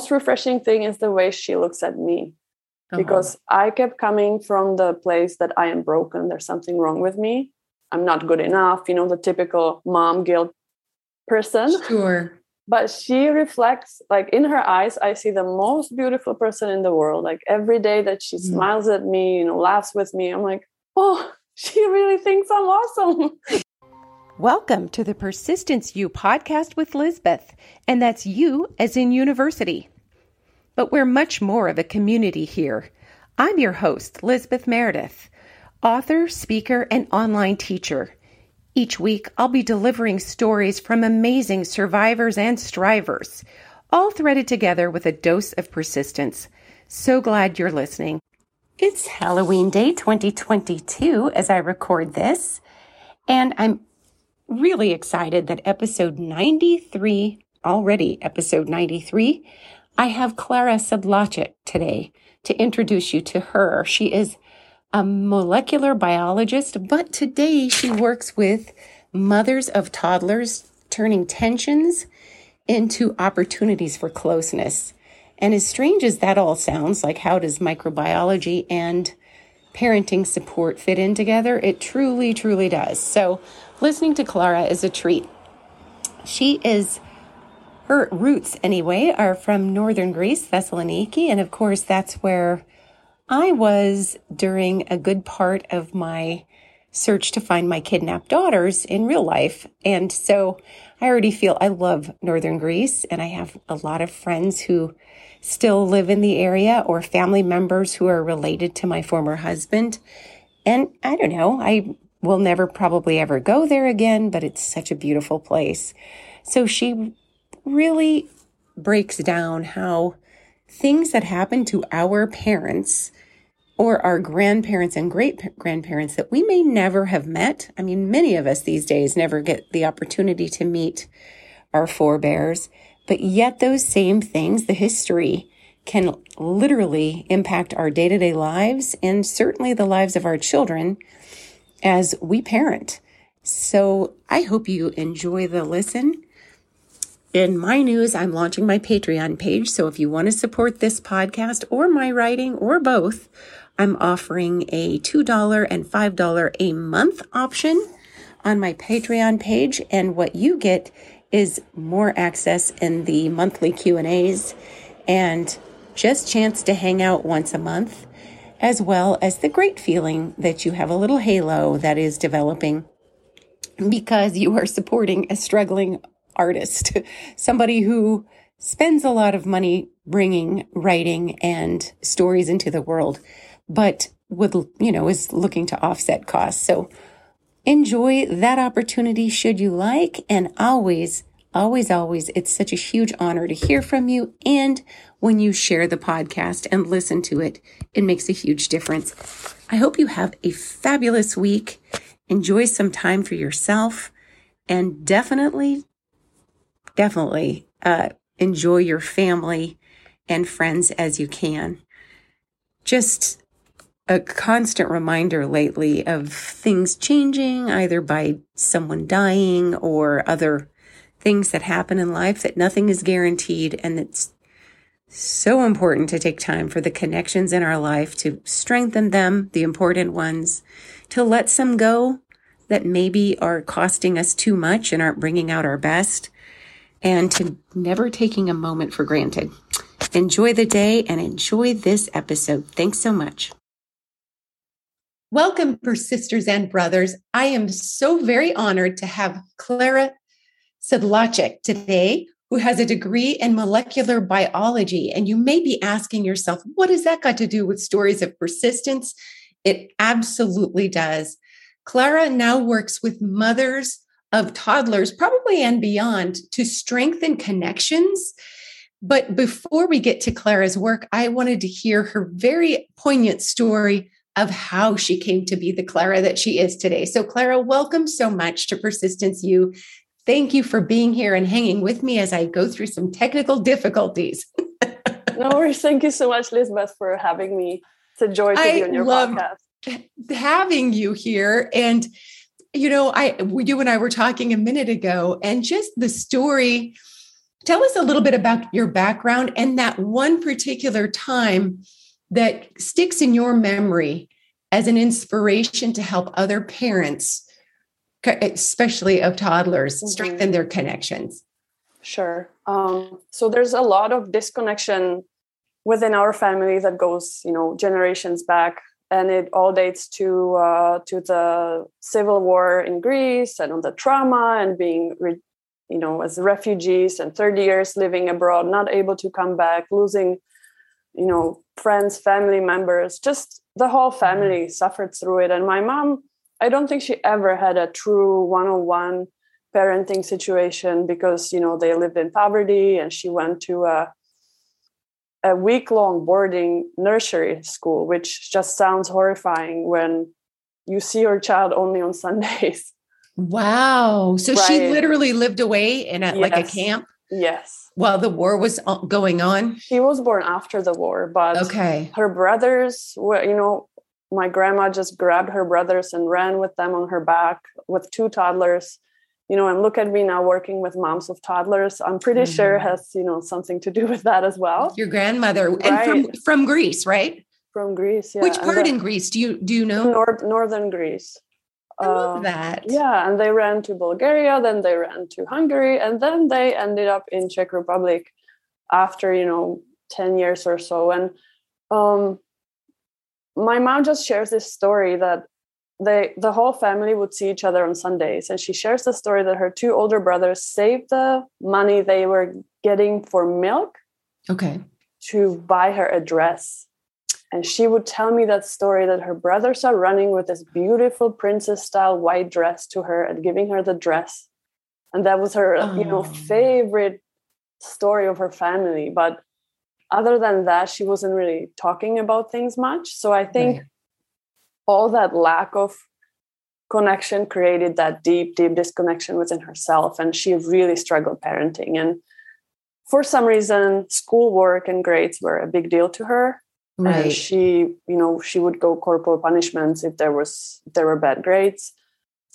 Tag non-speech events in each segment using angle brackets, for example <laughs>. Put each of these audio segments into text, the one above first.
most refreshing thing is the way she looks at me uh-huh. because I kept coming from the place that I am broken. There's something wrong with me. I'm not good enough. You know, the typical mom guilt person. Sure. But she reflects, like in her eyes, I see the most beautiful person in the world. Like every day that she mm. smiles at me, you know, laughs with me, I'm like, oh, <laughs> she really thinks I'm awesome. <laughs> Welcome to the Persistence You podcast with Lizbeth, and that's you as in university. But we're much more of a community here. I'm your host, Lizbeth Meredith, author, speaker, and online teacher. Each week, I'll be delivering stories from amazing survivors and strivers, all threaded together with a dose of persistence. So glad you're listening. It's Halloween Day 2022 as I record this, and I'm really excited that episode 93, already episode 93, I have Klara Sedlacek today to introduce you to her. She is a molecular biologist, but today she works with mothers of toddlers, turning tensions into opportunities for closeness. And as strange as that all sounds, like how does microbiology and parenting support fit in together? It truly, truly does. So, listening to Klara is a treat. She is her roots, anyway, are from northern Greece, Thessaloniki. And of course, that's where I was during a good part of my search to find my kidnapped daughters in real life. And so I already feel I love northern Greece, and I have a lot of friends who still live in the area or family members who are related to my former husband. And I don't know, I will never probably ever go there again, but it's such a beautiful place. So she really breaks down how things that happen to our parents or our grandparents and great grandparents that we may never have met. I mean, many of us these days never get the opportunity to meet our forebears, but yet those same things, the history, can literally impact our day to day lives and certainly the lives of our children as we parent. So I hope you enjoy the listen. In my news, I'm launching my Patreon page. So if you want to support this podcast or my writing or both, I'm offering a $2 and $5 a month option on my Patreon page. And what you get is more access in the monthly Q&As and just chance to hang out once a month, as well as the great feeling that you have a little halo that is developing because you are supporting a struggling artist, <laughs> somebody who spends a lot of money bringing writing and stories into the world, but would, you know, is looking to offset costs. So enjoy that opportunity should you like. And always, always, always, it's such a huge honor to hear from you. And when you share the podcast and listen to it, it makes a huge difference. I hope you have a fabulous week. Enjoy some time for yourself and definitely definitely uh, enjoy your family and friends as you can. Just a constant reminder lately of things changing, either by someone dying or other things that happen in life, that nothing is guaranteed. And it's so important to take time for the connections in our life to strengthen them, the important ones, to let some go that maybe are costing us too much and aren't bringing out our best and to never taking a moment for granted. Enjoy the day and enjoy this episode. Thanks so much. Welcome, for sisters and brothers. I am so very honored to have Klara Sedlacek today, who has a degree in molecular biology. And you may be asking yourself, what has that got to do with stories of persistence? It absolutely does. Klara now works with mothers of toddlers, probably and beyond, to strengthen connections. But before we get to Klara's work, I wanted to hear her very poignant story of how she came to be the Klara that she is today. So, Klara, welcome so much to Persistence U. Thank you for being here and hanging with me as I go through some technical difficulties. <laughs> no worries. Thank you so much, Lizbeth, for having me. It's a joy to I be on your podcast. <laughs> Having you here. And you know, I you and I were talking a minute ago, and just the story Tell us a little bit about your background and that one particular time that sticks in your memory as an inspiration to help other parents, especially of toddlers, mm-hmm. strengthen their connections. Sure. Um, so there's a lot of disconnection within our family that goes, you know, generations back, and it all dates to uh, to the civil war in Greece and on the trauma and being, re- you know, as refugees and 30 years living abroad, not able to come back, losing, you know, friends, family members, just the whole family suffered through it. And my mom, I don't think she ever had a true one-on-one parenting situation because you know they lived in poverty and she went to a a week long boarding nursery school which just sounds horrifying when you see your child only on Sundays. <laughs> Wow. So right. she literally lived away in a, yes. like a camp? Yes. While the war was uh, going on? She was born after the war, but okay. her brothers were, you know, my grandma just grabbed her brothers and ran with them on her back with two toddlers you know and look at me now working with moms of toddlers i'm pretty mm-hmm. sure has you know something to do with that as well your grandmother right. and from from greece right from greece yeah which part in greece do you do you know North, northern greece I love um, that. Yeah, and they ran to Bulgaria, then they ran to Hungary, and then they ended up in Czech Republic after you know ten years or so. And um, my mom just shares this story that they the whole family would see each other on Sundays, and she shares the story that her two older brothers saved the money they were getting for milk, okay, to buy her a dress. And she would tell me that story that her brothers are running with this beautiful princess style white dress to her and giving her the dress. And that was her, oh. you know, oh. favorite story of her family. But other than that, she wasn't really talking about things much. So I think right all that lack of connection created that deep, deep disconnection within herself. And she really struggled parenting. And for some reason, schoolwork and grades were a big deal to her. Right. And she, you know, she would go corporal punishments if there was if there were bad grades.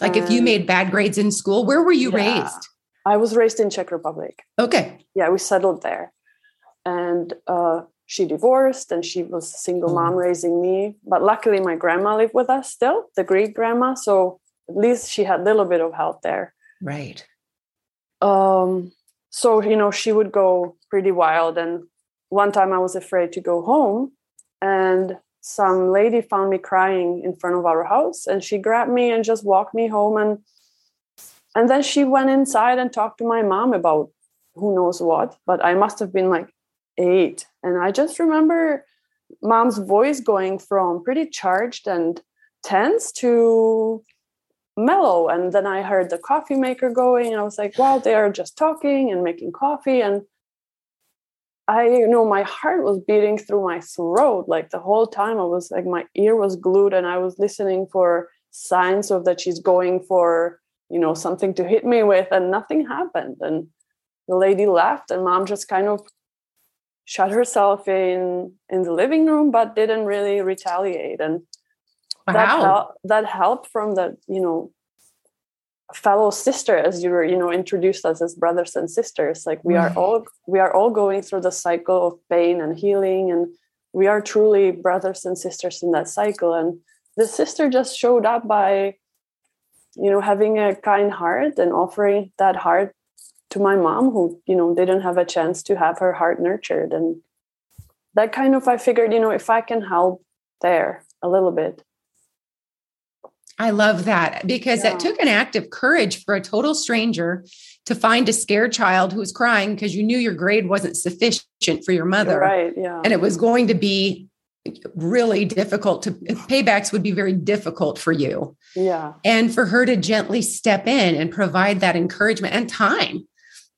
Like and if you made bad grades in school, where were you yeah, raised? I was raised in Czech Republic. Okay. Yeah, we settled there. And uh, she divorced and she was a single mom mm. raising me. But luckily, my grandma lived with us still, the great grandma. So at least she had a little bit of help there. Right. Um, so, you know, she would go pretty wild. And one time I was afraid to go home, and some lady found me crying in front of our house and she grabbed me and just walked me home and and then she went inside and talked to my mom about who knows what but i must have been like eight. And I just remember mom's voice going from pretty charged and tense to mellow. And then I heard the coffee maker going, and I was like, wow, they are just talking and making coffee. And I, you know, my heart was beating through my throat. Like the whole time, I was like, my ear was glued, and I was listening for signs of that she's going for, you know, something to hit me with, and nothing happened. And the lady left, and mom just kind of shut herself in in the living room but didn't really retaliate. And wow. that, hel- that helped from the you know fellow sister as you were you know introduced us as brothers and sisters like we are mm-hmm. all we are all going through the cycle of pain and healing and we are truly brothers and sisters in that cycle. And the sister just showed up by you know having a kind heart and offering that heart to my mom who you know didn't have a chance to have her heart nurtured. And that kind of i figured you know if i can help there a little bit. I love that because yeah. that took an act of courage for a total stranger to find a scared child who was crying because you knew your grade wasn't sufficient for your mother. You're right yeah. And it was going to be really difficult to paybacks would be very difficult for you. Yeah. And for her to gently step in and provide that encouragement and time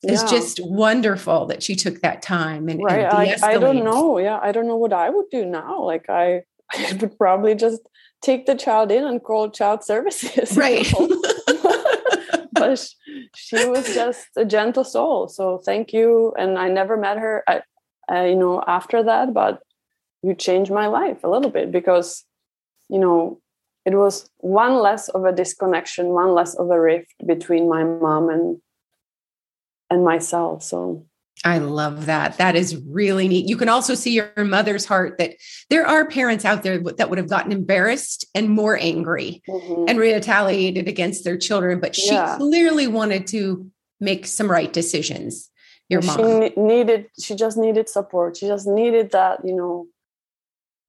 yeah. is just wonderful that she took that time and, right. and I, I don't know. Yeah, I don't know what I would do now. Like I, <laughs> I would probably just take the child in and call child services. Right. <laughs> <laughs> but she was just a gentle soul. So thank you. And I never met her, I, I, you know, after that. But you changed my life a little bit because, you know, it was one less of a disconnection, one less of a rift between my mom and and myself. So I love that. That is really neat. You can also see your mother's heart that there are parents out there that would have gotten embarrassed and more angry mm-hmm. and retaliated against their children, but she yeah. clearly wanted to make some right decisions. Your mom she needed she just needed support. She just needed that, you know,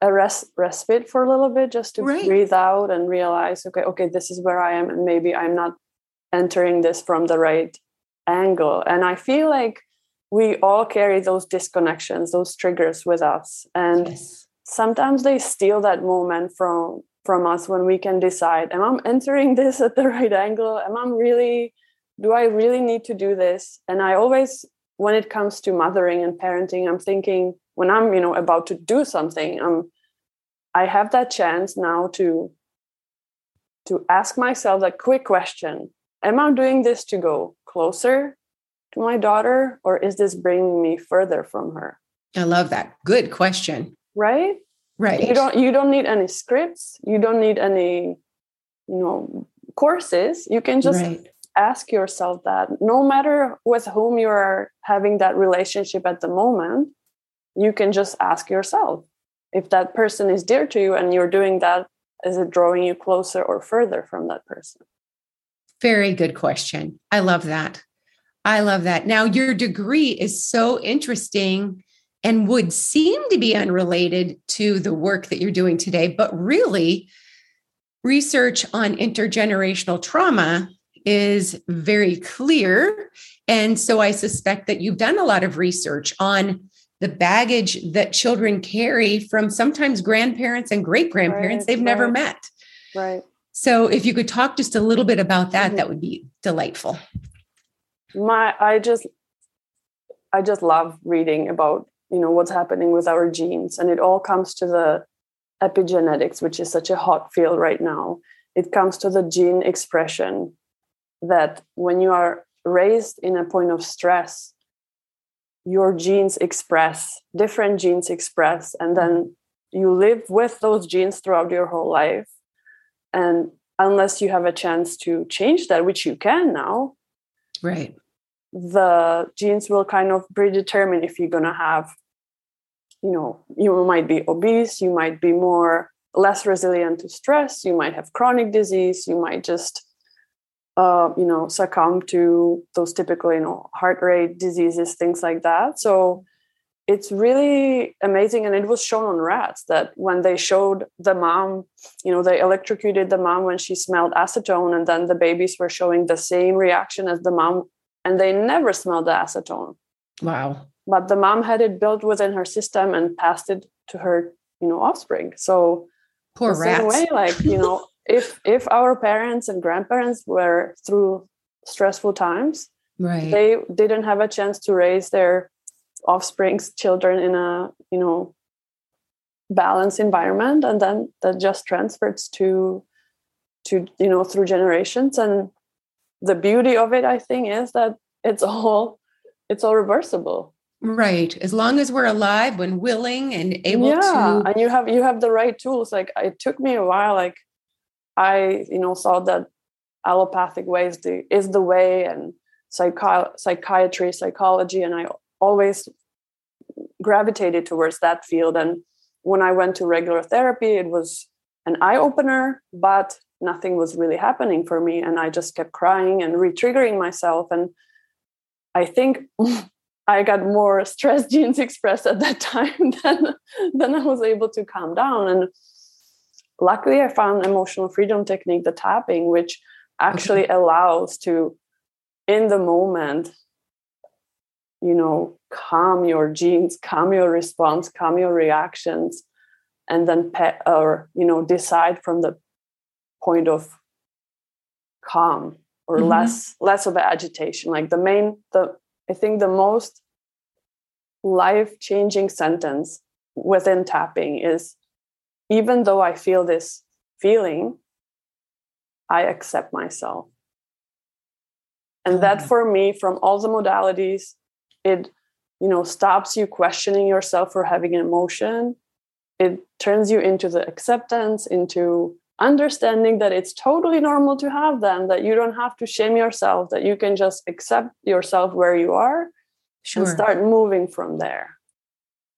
a res- respite for a little bit just to right. breathe out and realize okay, okay, this is where I am and maybe I'm not entering this from the right angle. And I feel like we all carry those disconnections those triggers with us. And yes. sometimes they steal that moment from from us when we can decide am i entering this at the right angle? Am i really do i really need to do this? And i always when it comes to mothering and parenting i'm thinking when i'm you know about to do something i'm i have that chance now to to ask myself that quick question. Am i doing this to go closer to my daughter or is this bringing me further from her? I love that. Good question. Right? Right. You don't you don't need any scripts. You don't need any you know courses. You can just right. ask yourself that. No matter with whom you are having that relationship at the moment you can just ask yourself if that person is dear to you and you're doing that is it drawing you closer or further from that person very good question i love that I love that. Now, your degree is so interesting and would seem to be unrelated to the work that you're doing today, but really, research on intergenerational trauma is very clear. And so I suspect that you've done a lot of research on the baggage that children carry from sometimes grandparents and great grandparents right, they've right. never met. Right. So if you could talk just a little bit about that, mm-hmm. that would be delightful. My i just i just love reading about you know what's happening with our genes and it all comes to the epigenetics which is such a hot field right now. It comes to the gene expression that when you are raised in a point of stress your genes express different genes express and then you live with those genes throughout your whole life and unless you have a chance to change that which you can now right. the genes will kind of predetermine if you're going to have you know you might be obese you might be more less resilient to stress you might have chronic disease you might just uh, you know succumb to those typical you know heart rate diseases things like that. So it's really amazing and it was shown on rats that when they showed the mom you know they electrocuted the mom when she smelled acetone and then the babies were showing the same reaction as the mom and they never smelled the acetone. Wow. But the mom had it built within her system and passed it to her you know offspring. So poor the rats. way like you know <laughs> if if our parents and grandparents were through stressful times right. they didn't have a chance to raise their offspring's children in a you know balanced environment and then that just transfers to to you know through generations. And the beauty of it i think is that it's all it's all reversible. Right. As long as we're alive when willing and able yeah, to and you have you have the right tools. Like it took me a while like i you know saw that allopathic ways is the is the way and psychi- psychiatry psychology and i always gravitated towards that field. And when i went to regular therapy it was an eye opener but nothing was really happening for me. And i just kept crying and re-triggering myself. And i think <laughs> i got more stress <laughs> genes expressed at that time <laughs> than than i was able to calm down. And luckily i found emotional freedom technique the tapping which mm-hmm. actually okay. allows to in the moment you know calm your genes calm your response calm your reactions and then pet or you know decide from the point of calm or mm-hmm. less less of agitation. Like the main the i think the most life changing sentence within tapping is even though i feel this feeling i accept myself. And that for me from all the modalities it you know stops you questioning yourself for having an emotion it turns you into the acceptance into understanding that it's totally normal to have them that you don't have to shame yourself that you can just accept yourself where you are sure. and start moving from there.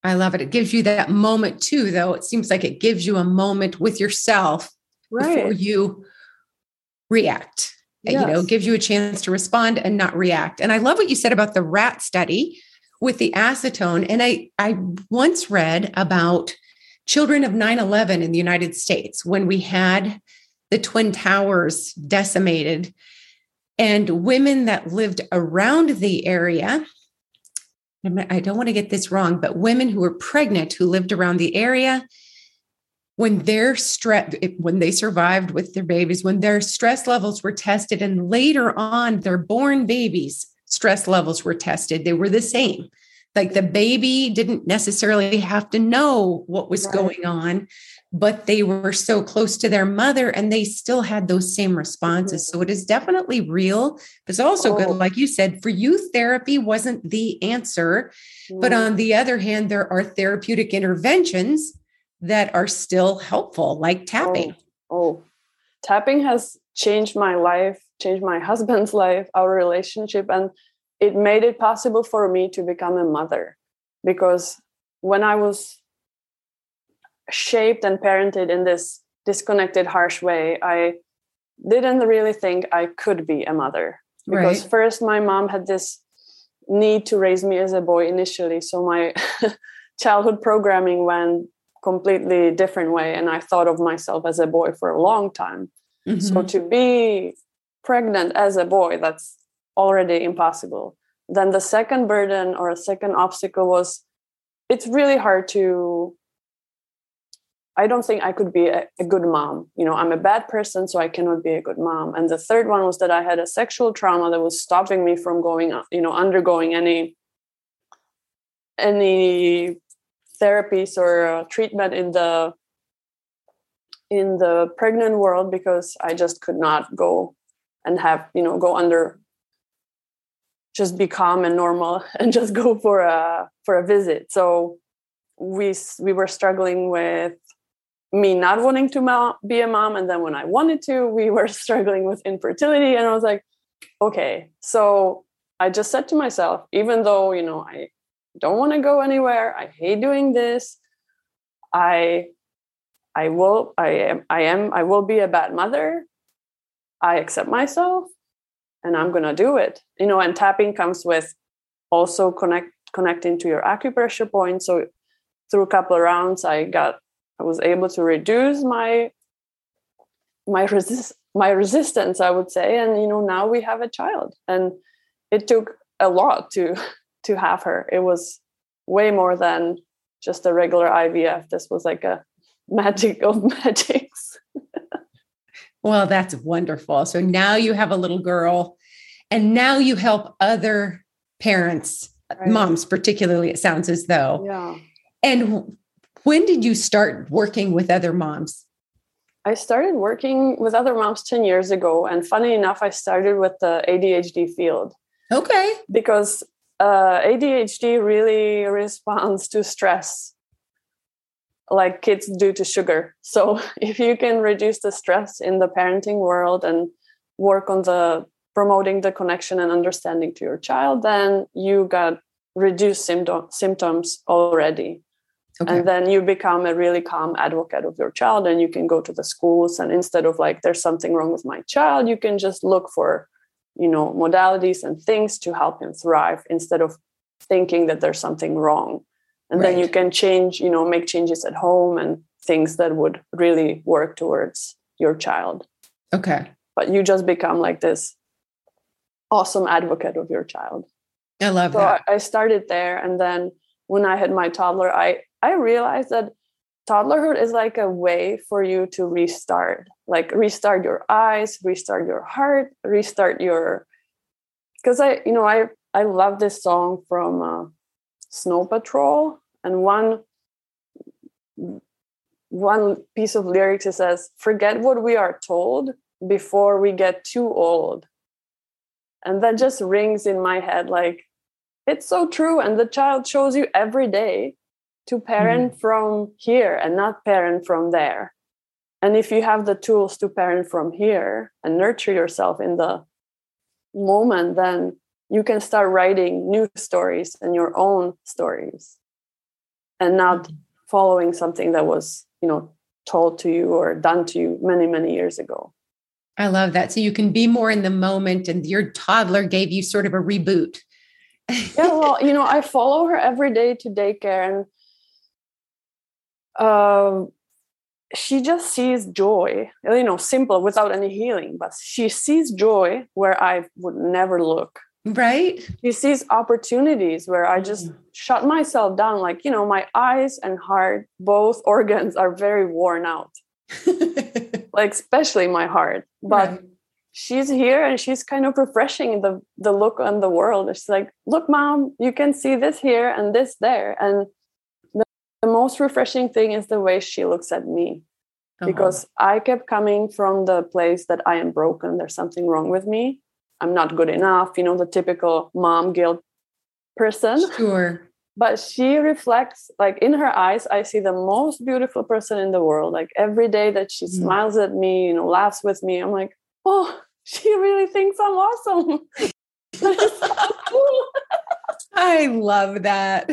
I love it. It gives you that moment too, though. It seems like it gives you a moment with yourself right. before you react. Yes. You know, gives you a chance to respond and not react. And I love what you said about the rat study with the acetone. And I I once read about children of 9-11 in the United States when we had the Twin Towers decimated and women that lived around the area I don't want to get this wrong, but women who were pregnant who lived around the area, when their stress, when they survived with their babies, when their stress levels were tested, and later on their born babies' stress levels were tested, they were the same. Like the baby didn't necessarily have to know what was right. going on, but they were so close to their mother and they still had those same responses. So it is definitely real. It's also oh. good, like you said, for youth therapy wasn't the answer. Mm. But on the other hand, there are therapeutic interventions that are still helpful, like tapping. Oh, oh. tapping has changed my life, changed my <laughs> husband's life, our relationship, and it made it possible for me to become a mother because when I was shaped and parented in this disconnected, harsh way, I didn't really think I could be a mother. Because right. first, my mom had this need to raise me as a boy initially. So my <laughs> childhood programming went completely different way and i thought of myself as a boy for a long time mm-hmm. so to be pregnant as a boy that's already impossible then the second burden or a second obstacle was it's really hard to I don't think I could be a, a, good mom. You know, I'm a bad person, so I cannot be a good mom. And the third one was that I had a sexual trauma that was stopping me from going, you know, undergoing any any therapies or uh, treatment in the in the pregnant world because I just could not go and have, you know, go under just be calm and normal <laughs> and just go for a for a visit. So we we were struggling with me not wanting to be a mom. And then when i wanted to we were <laughs> struggling with infertility. And i was like okay. So i just said to myself even though you know i don't want to go anywhere. I hate doing this. I i will i am i am i will be a bad mother. I accept myself and i'm going to do it. You know and tapping comes with also connect connecting to your acupressure point. So through a couple of rounds i got I was able to reduce my my resist my resistance, I would say, and you know now we have a child, and it took a lot to to have her. It was way more than just a regular IVF. This was like a <laughs> magic of <laughs> magics. well, that's wonderful. So now you have a little girl, and now you help other parents, right. moms particularly. It sounds as though. Yeah. And when did you start working with other moms? I started working with other moms 10 years ago. And funny enough, I started with the ADHD field. Okay. Because uh, ADHD really responds to stress like kids do to sugar. So <laughs> if you can reduce the stress in the parenting world and work on the promoting the connection and understanding to your child, then you got reduced symptom, symptoms already. Okay. And then you become a really calm advocate of your child, and you can go to the schools. And instead of like, there's something wrong with my child, you can just look for, you know, modalities and things to help him thrive instead of thinking that there's something wrong. And right. then you can change, you know, make changes at home and things that would really work towards your child. Okay. But you just become like this awesome advocate of your child. I love it. so that. I started there. And then when I had my toddler, I I realized that toddlerhood is like a way for you to restart, like restart your eyes, restart your heart, restart your. Because I, you know, I I love this song from uh, Snow Patrol, and one one piece of lyrics it says, "Forget what we are told before we get too old," and that just rings in my head like it's so true. And the child shows you every day to parent mm. from here and not parent from there. And if you have the tools to parent from here and nurture yourself in the moment, then you can start writing new stories and your own stories and not mm-hmm. following something that was you know told to you or done to you many many years ago i love that so you can be more in the moment and your toddler gave you sort of a reboot yeah well <laughs> you know i follow her every day to daycare and um she just sees joy you know simple without any healing but she sees joy where i would never look. Right? She sees opportunities where i just mm. shut myself down like you know my eyes and heart both <laughs> organs are very worn out. <laughs> Like especially my heart but right. she's here and she's kind of refreshing the the look on the world. She's like look mom you can see this here and this there. And the most refreshing thing is the way she looks at me uh-huh. because I kept coming from the place that I am broken. There's something wrong with me. I'm not good enough. You know, the typical mom guilt person. Sure. But she reflects, like in her eyes, I see the most beautiful person in the world. Like every day that she mm. smiles at me, you know, laughs with me, I'm like, oh, <laughs> she really thinks I'm awesome. <laughs> so cool. <laughs> I love that.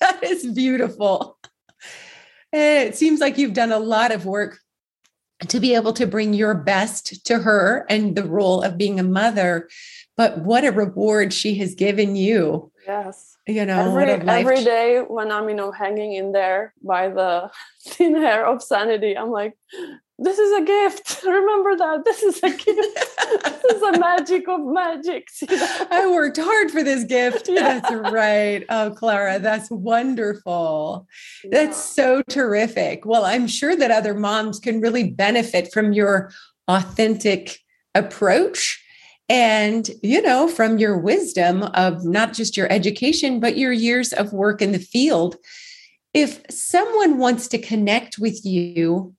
That is beautiful. Eh, it seems like you've done a lot of work to be able to bring your best to her and the role of being a mother. But what a reward she has given you. Yes. You know, every, every day when I'm, you know, hanging in there by the <laughs> thin hair of sanity, I'm like, this is a gift. <laughs> Remember that. This is a gift. this is a <laughs> magic of magics. You know? I worked hard for this gift. <laughs> Yeah. That's right. Oh, Klara, that's wonderful. Yeah. That's so terrific. Well, I'm sure that other moms can really benefit from your authentic approach and you know from your wisdom of not just your education but your years of work in the field if someone wants to connect with you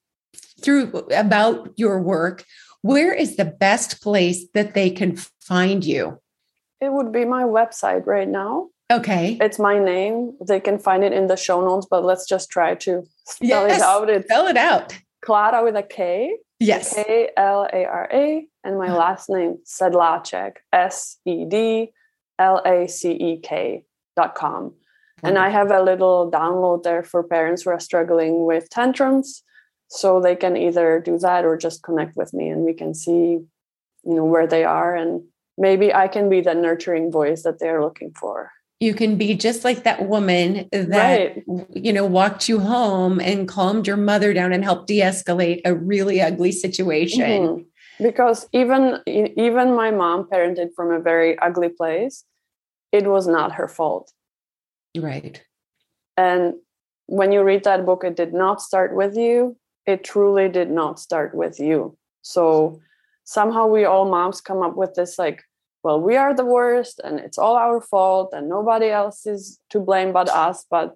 through about your work, where is the best place that they can find you? It would be my website right now. Okay. It's my name. They can find it in the show notes, but let's just try to spell yes, it out. It's spell it out. Klara with a K. Yes. K L A R A. And my uh-huh. last name, Sedlacek, S E D L A C E K dot com. And I have a little download there for parents who are struggling with tantrums so they can either do that or just connect with me and we can see you know where they are and maybe i can be the nurturing voice that they're looking for you can be just like that woman that right. you know walked you home and calmed your mother down and helped de-escalate a really ugly situation mm-hmm. because even even my mom parented from a very ugly place it was not her fault right and when you read that book it did not start with you it truly did not start with you. So somehow we all moms come up with this like, well, we are the worst and it's all our fault and nobody else is to blame but us. But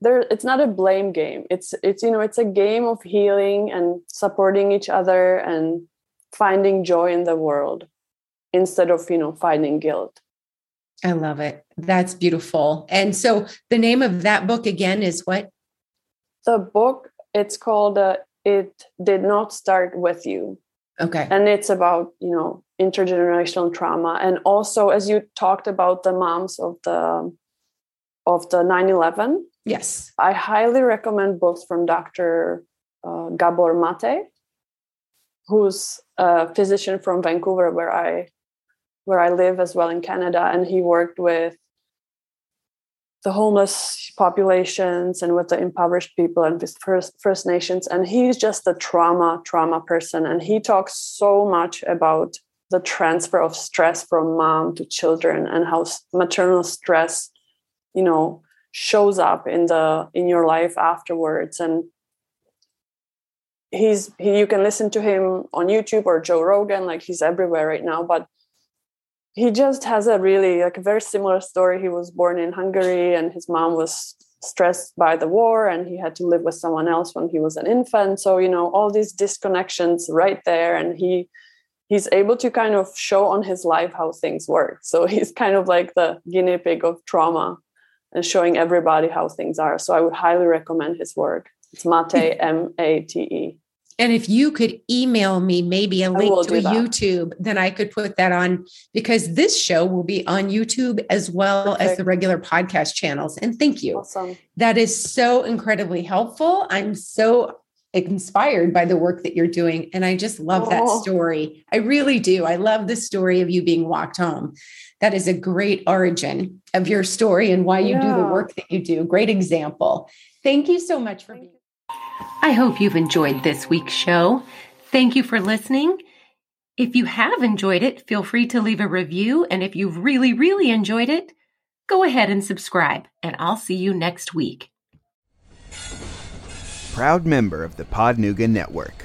there it's not a blame game. It's it's you know, it's a game of healing and supporting each other and finding joy in the world instead of, you know, finding guilt. I love it. That's beautiful. And so the name of that book again is what? The book it's called uh, it did not start with you. Okay. And it's about you know intergenerational trauma. And also as you talked about the moms of the of the 9-11 yes. I highly recommend books from dr uh, gabor mate who's a physician from vancouver where i where i live as well in canada. And he worked with the homeless populations and with the impoverished people and with first first nations. And he's just a trauma trauma person. And he talks so much about the transfer of stress from mom to children and how maternal stress you know shows up in the in your life afterwards. And he's he, you can listen to him on youtube or joe rogan like he's everywhere right now. But he just has a really like a very similar story. He was born in hungary and his mom was stressed by the war and he had to live with someone else when he was an infant. So you know all these disconnections right there and he he's able to kind of show on his life how things work. So <laughs> he's kind of like the guinea pig of trauma and showing everybody how things are. So i would highly recommend his work. It's mate m-a-t-e And if you could email me maybe a link to a YouTube, then I could put that on because this show will be on YouTube as well Perfect. as the regular podcast channels. And thank you. Awesome. That is so incredibly helpful. I'm so inspired by the work that you're doing. And I just love oh. that story. I really do. I love the story of you being walked home. That is a great origin of your story and why you yeah. do the work that you do. Great example. Thank you so much for being. I hope you've enjoyed this week's show. Thank you for listening. If you have enjoyed it, feel free to leave a review. And if you've really, really enjoyed it, go ahead and subscribe. And I'll see you next week proud member of the Podnuga Network.